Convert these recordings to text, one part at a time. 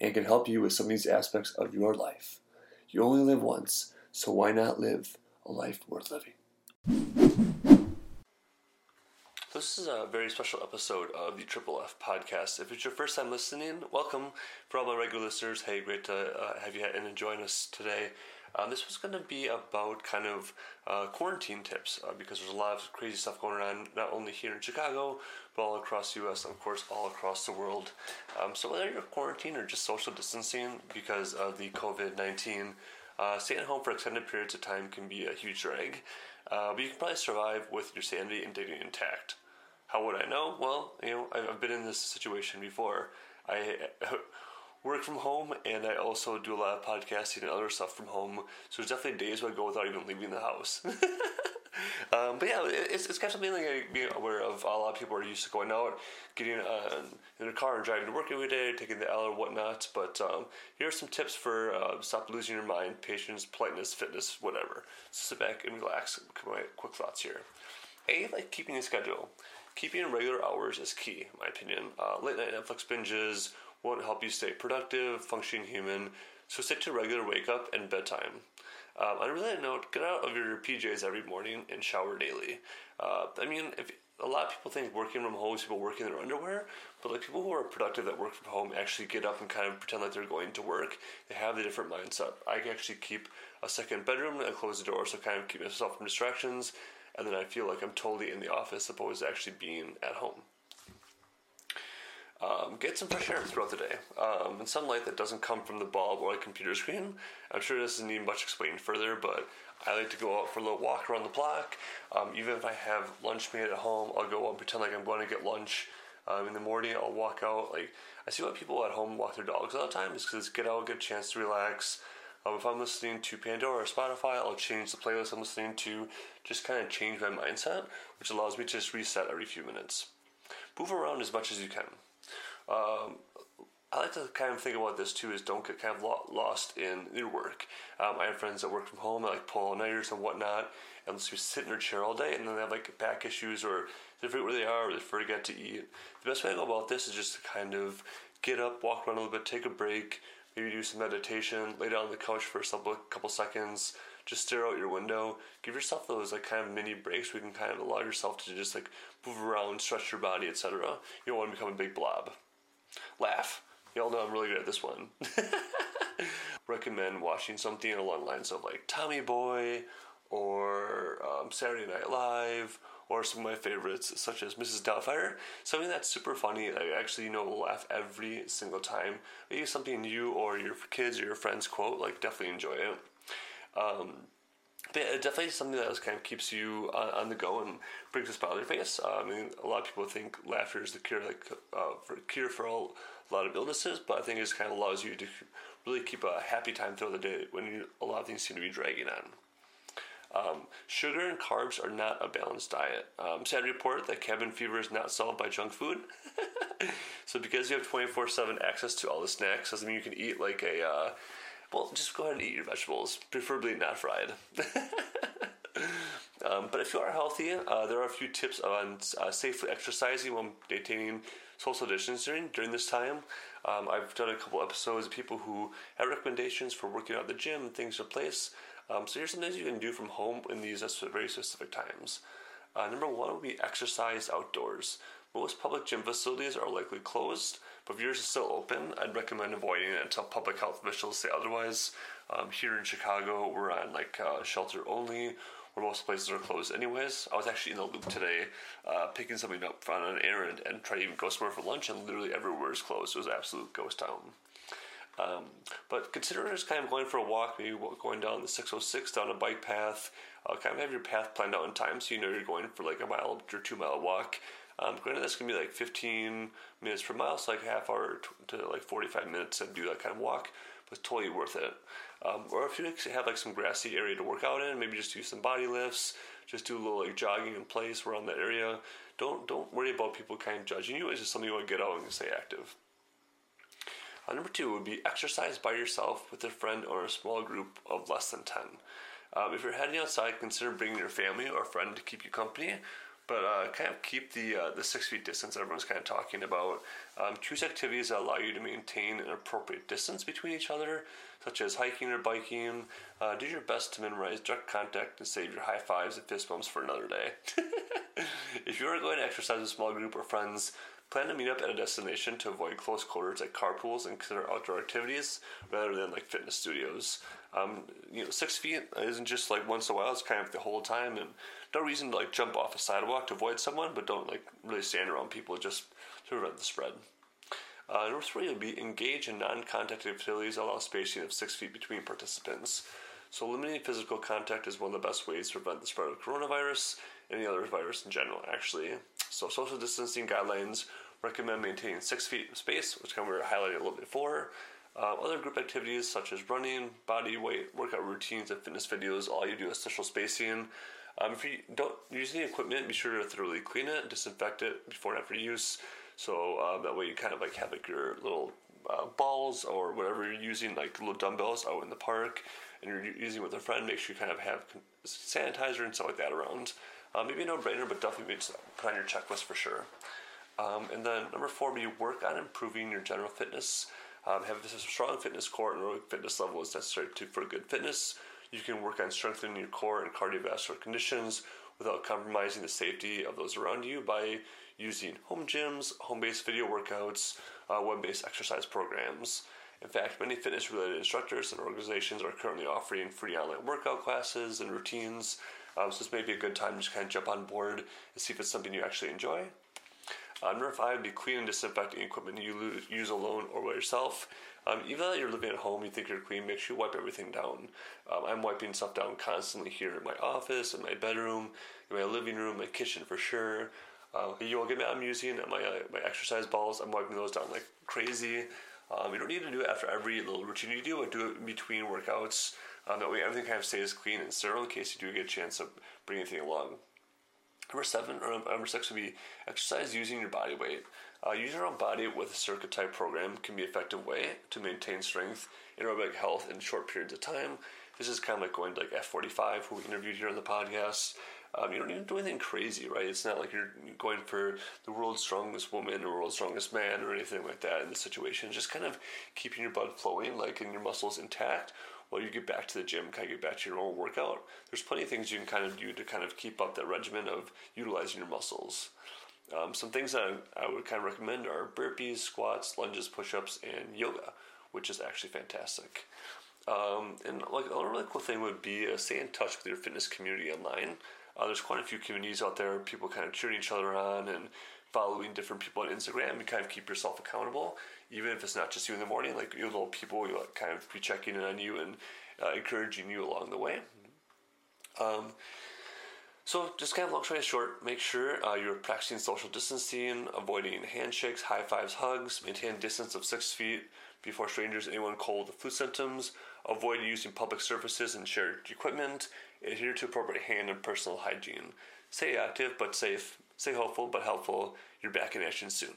and can help you with some of these aspects of your life. You only live once, so why not live a life worth living? This is a very special episode of the Triple F podcast. If it's your first time listening, welcome. For all my regular listeners, hey, great to uh, have you and join us today. Um, this was going to be about kind of uh, quarantine tips uh, because there's a lot of crazy stuff going on, not only here in Chicago, but all across the U.S. and of course all across the world. Um, so whether you're quarantined or just social distancing because of the COVID-19, uh, staying home for extended periods of time can be a huge drag, uh, but you can probably survive with your sanity and dignity intact. How would I know? Well, you know, I've been in this situation before. I work from home and I also do a lot of podcasting and other stuff from home. So there's definitely days where I go without even leaving the house. um, but yeah, it's, it's kind of something like being aware of. A lot of people are used to going out, getting uh, in a car and driving to work every day, taking the L or whatnot. But um, here are some tips for uh, stop losing your mind, patience, politeness, fitness, whatever. So sit back and relax. Quick thoughts here. A, like keeping a schedule. Keeping regular hours is key, in my opinion. Uh, late night Netflix binges won't help you stay productive, functioning human. So stick to regular wake up and bedtime. Um, on a related note, get out of your PJs every morning and shower daily. Uh, I mean, if a lot of people think working from home is people working in their underwear, but like people who are productive that work from home actually get up and kind of pretend like they're going to work. They have the different mindset. I actually keep a second bedroom and close the door so kind of keep myself from distractions, and then I feel like I'm totally in the office opposed to actually being at home. Um, get some fresh air throughout the day um, and sunlight that doesn't come from the bulb or a computer screen. I'm sure this doesn't need much explained further, but I like to go out for a little walk around the block. Um, even if I have lunch made at home, I'll go and pretend like I'm going to get lunch. Um, in the morning, I'll walk out. Like I see why people at home walk their dogs all the time is because get out, get a chance to relax. Um, if I'm listening to Pandora or Spotify, I'll change the playlist I'm listening to. Just kind of change my mindset, which allows me to just reset every few minutes. Move around as much as you can. Um, I like to kind of think about this too is don't get kind of lost in your work. Um, I have friends that work from home, like pull all nighters and whatnot, and just sit in their chair all day, and then they have like back issues or they forget where they are or they forget to eat. The best way to go about this is just to kind of get up, walk around a little bit, take a break, maybe do some meditation, lay down on the couch for a couple seconds, just stare out your window. Give yourself those like kind of mini breaks where you can kind of allow yourself to just like move around, stretch your body, etc. You don't want to become a big blob. Laugh. Y'all know I'm really good at this one. Recommend watching something along the lines of like Tommy Boy or um, Saturday Night Live or some of my favorites such as Mrs. Doubtfire. Something that's super funny. I actually you know laugh every single time. Maybe something you or your kids or your friends quote. Like definitely enjoy it. Um, but yeah, definitely something that kind of keeps you on, on, the go and brings a smile to your face. Uh, I mean, a lot of people think laughter is the cure, like uh, for cure for all, a lot of illnesses, but I think it just kind of allows you to really keep a happy time throughout the day when you, a lot of things seem to be dragging on. Um, sugar and carbs are not a balanced diet. Um, sad report that cabin fever is not solved by junk food. so because you have 24-7 access to all the snacks doesn't mean you can eat like a uh, well, just go ahead and eat your vegetables, preferably not fried. um, but if you are healthy, uh, there are a few tips on uh, safely exercising while maintaining social distancing during this time. Um, I've done a couple episodes of people who have recommendations for working out the gym and things to place. Um, so here's some things you can do from home in these very specific times. Uh, number one would be exercise outdoors. Most public gym facilities are likely closed, but if yours is still open, I'd recommend avoiding it until public health officials say otherwise. Um, here in Chicago, we're on like uh, shelter only, where most places are closed anyways. I was actually in the loop today, uh, picking something up on an errand and trying to even go somewhere for lunch, and literally everywhere is closed. It was absolute ghost town. Um, but consider just kind of going for a walk, maybe going down the 606 down a bike path. Uh, kind of have your path planned out in time so you know you're going for like a mile or two mile walk. Um, granted, that's gonna be like 15 minutes per mile, so like half hour to, to like 45 minutes and do that kind of walk, but totally worth it. Um, or if you have like some grassy area to work out in, maybe just do some body lifts, just do a little like jogging in place around that area. Don't don't worry about people kind of judging you. It's just something you want to get out and stay active. Uh, number two would be exercise by yourself with a friend or a small group of less than 10. Um, if you're heading outside, consider bringing your family or friend to keep you company, but uh, kind of keep the uh, the six feet distance everyone's kind of talking about. Um, choose activities that allow you to maintain an appropriate distance between each other, such as hiking or biking. Uh, do your best to minimize direct contact and save your high fives and fist bumps for another day. if you are going to exercise with a small group of friends, Plan to meet up at a destination to avoid close quarters at carpools and consider outdoor activities rather than like fitness studios. Um, you know, six feet isn't just like once in a while; it's kind of the whole time, and no reason to like jump off a sidewalk to avoid someone, but don't like really stand around people just to prevent the spread. Uh, number three would be engage in non-contact activities allow spacing of six feet between participants. So limiting physical contact is one of the best ways to prevent the spread of coronavirus and any other virus in general, actually. So social distancing guidelines recommend maintaining six feet of space, which kind of we were highlighting a little bit before. Uh, other group activities such as running, body weight, workout routines, and fitness videos, all you do is social spacing. Um, if you don't use any equipment, be sure to thoroughly clean it, disinfect it before and after use. So uh, that way you kind of like have like your little uh, balls or whatever you're using, like little dumbbells out in the park, and you're using with a friend. Make sure you kind of have sanitizer and stuff like that around. Uh, maybe no brainer, but definitely put on your checklist for sure. Um, and then number four, be work on improving your general fitness. Um, have a strong fitness core and aerobic fitness level is necessary to, for good fitness. You can work on strengthening your core and cardiovascular conditions without compromising the safety of those around you by using home gyms, home-based video workouts, uh, web-based exercise programs. In fact, many fitness-related instructors and organizations are currently offering free online workout classes and routines um, so this may be a good time to just kind of jump on board and see if it's something you actually enjoy. Uh, number five be clean and disinfecting equipment you use alone or by yourself. Um, even though you're living at home, you think you're clean, make sure you wipe everything down. Um, I'm wiping stuff down constantly here in my office, in my bedroom, in my living room, my kitchen for sure. Uh, you will get me. I'm using my uh, my exercise balls. I'm wiping those down like crazy. Um, you don't need to do it after every little routine you do, but do it between workouts. Um, that way everything kind of stays clean and sterile in case you do get a chance of bringing anything along. Number seven or number six would be exercise using your body weight. Uh, using your own body with a circuit type program can be an effective way to maintain strength and aerobic health in short periods of time. This is kind of like going to like F45, who we interviewed here on the podcast. Um, you don't to do anything crazy, right? It's not like you're going for the world's strongest woman or world's strongest man or anything like that in this situation. Just kind of keeping your blood flowing, like, and your muscles intact while you get back to the gym, kind of get back to your normal workout. There's plenty of things you can kind of do to kind of keep up that regimen of utilizing your muscles. Um, some things that I would kind of recommend are burpees, squats, lunges, push-ups, and yoga, which is actually fantastic. Um, and like a really cool thing would be uh, stay in touch with your fitness community online. Uh, there's quite a few communities out there, people kind of cheering each other on and following different people on Instagram. You kind of keep yourself accountable, even if it's not just you in the morning. Like your little people, you kind of be checking in on you and uh, encouraging you along the way. Um, so, just kind of long story short, make sure uh, you're practicing social distancing, avoiding handshakes, high fives, hugs, maintain distance of six feet before strangers, anyone cold with flu symptoms, avoid using public surfaces and shared equipment, adhere to appropriate hand and personal hygiene. Stay active but safe, stay hopeful but helpful. You're back in action soon.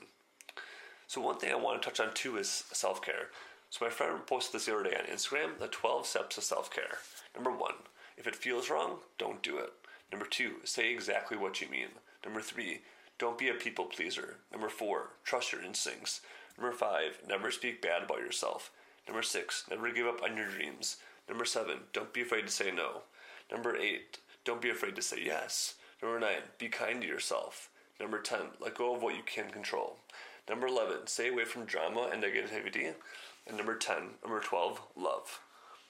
So, one thing I want to touch on too is self care. So, my friend posted this the other day on Instagram the 12 steps of self care. Number one, if it feels wrong, don't do it. Number two, say exactly what you mean. Number three, don't be a people pleaser. Number four, trust your instincts. Number five, never speak bad about yourself. Number six, never give up on your dreams. Number seven, don't be afraid to say no. Number eight, don't be afraid to say yes. Number nine, be kind to yourself. Number 10, let go of what you can control. Number 11, stay away from drama and negativity. And number 10, number 12, love.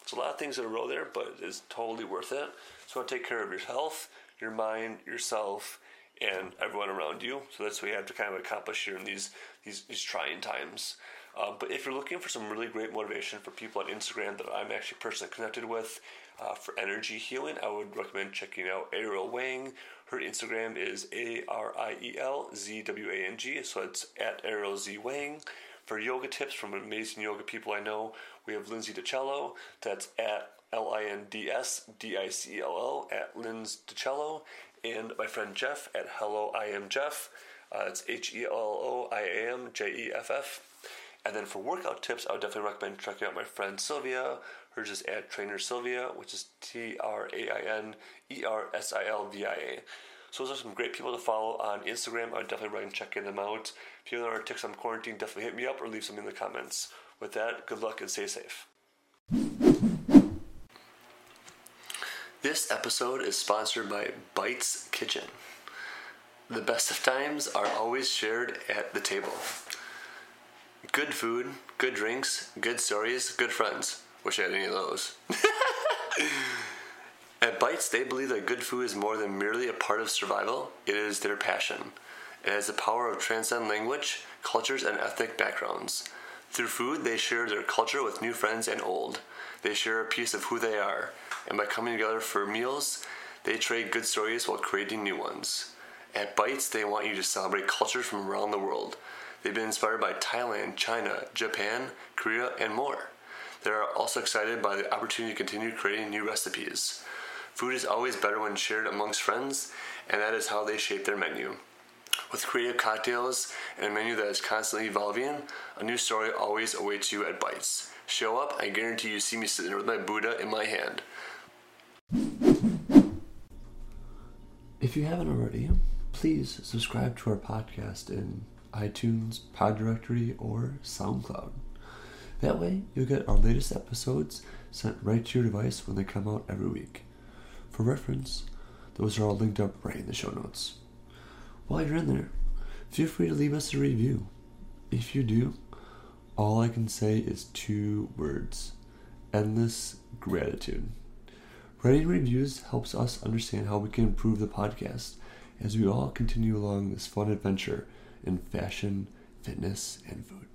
It's a lot of things in a row there, but it's totally worth it. So take care of your health, your mind, yourself, and everyone around you. So that's what you have to kind of accomplish here in these these, these trying times. Um, but if you're looking for some really great motivation for people on Instagram that I'm actually personally connected with uh, for energy healing, I would recommend checking out Ariel Wang. Her Instagram is A R I E L Z W A N G, so it's at Ariel Z Wang. For yoga tips from amazing yoga people I know, we have Lindsay DiCello. That's at L I N D S D I C E L L, at Linz DiCello. And my friend Jeff at Hello I Am Jeff. Uh, it's H E L O I A M J E F F. And then for workout tips, I would definitely recommend checking out my friend Sylvia. Hers is at Trainer Sylvia, which is T R A I N E R S I L V I A. So those are some great people to follow on Instagram. I would definitely recommend checking them out. If you have other tips on quarantine, definitely hit me up or leave some in the comments. With that, good luck and stay safe. This episode is sponsored by Bites Kitchen. The best of times are always shared at the table. Good food, good drinks, good stories, good friends. Wish I had any of those. At Bites, they believe that good food is more than merely a part of survival, it is their passion. It has the power of transcend language, cultures, and ethnic backgrounds. Through food, they share their culture with new friends and old. They share a piece of who they are, and by coming together for meals, they trade good stories while creating new ones. At Bites, they want you to celebrate cultures from around the world. They've been inspired by Thailand, China, Japan, Korea, and more. They are also excited by the opportunity to continue creating new recipes. Food is always better when shared amongst friends, and that is how they shape their menu. With creative cocktails and a menu that is constantly evolving, a new story always awaits you at Bites. Show up, I guarantee you see me sitting there with my Buddha in my hand. If you haven't already, please subscribe to our podcast in iTunes, Pod Directory, or SoundCloud. That way, you'll get our latest episodes sent right to your device when they come out every week. For reference, those are all linked up right in the show notes. While you're in there, feel free to leave us a review. If you do, all I can say is two words endless gratitude. Writing reviews helps us understand how we can improve the podcast as we all continue along this fun adventure in fashion, fitness, and food.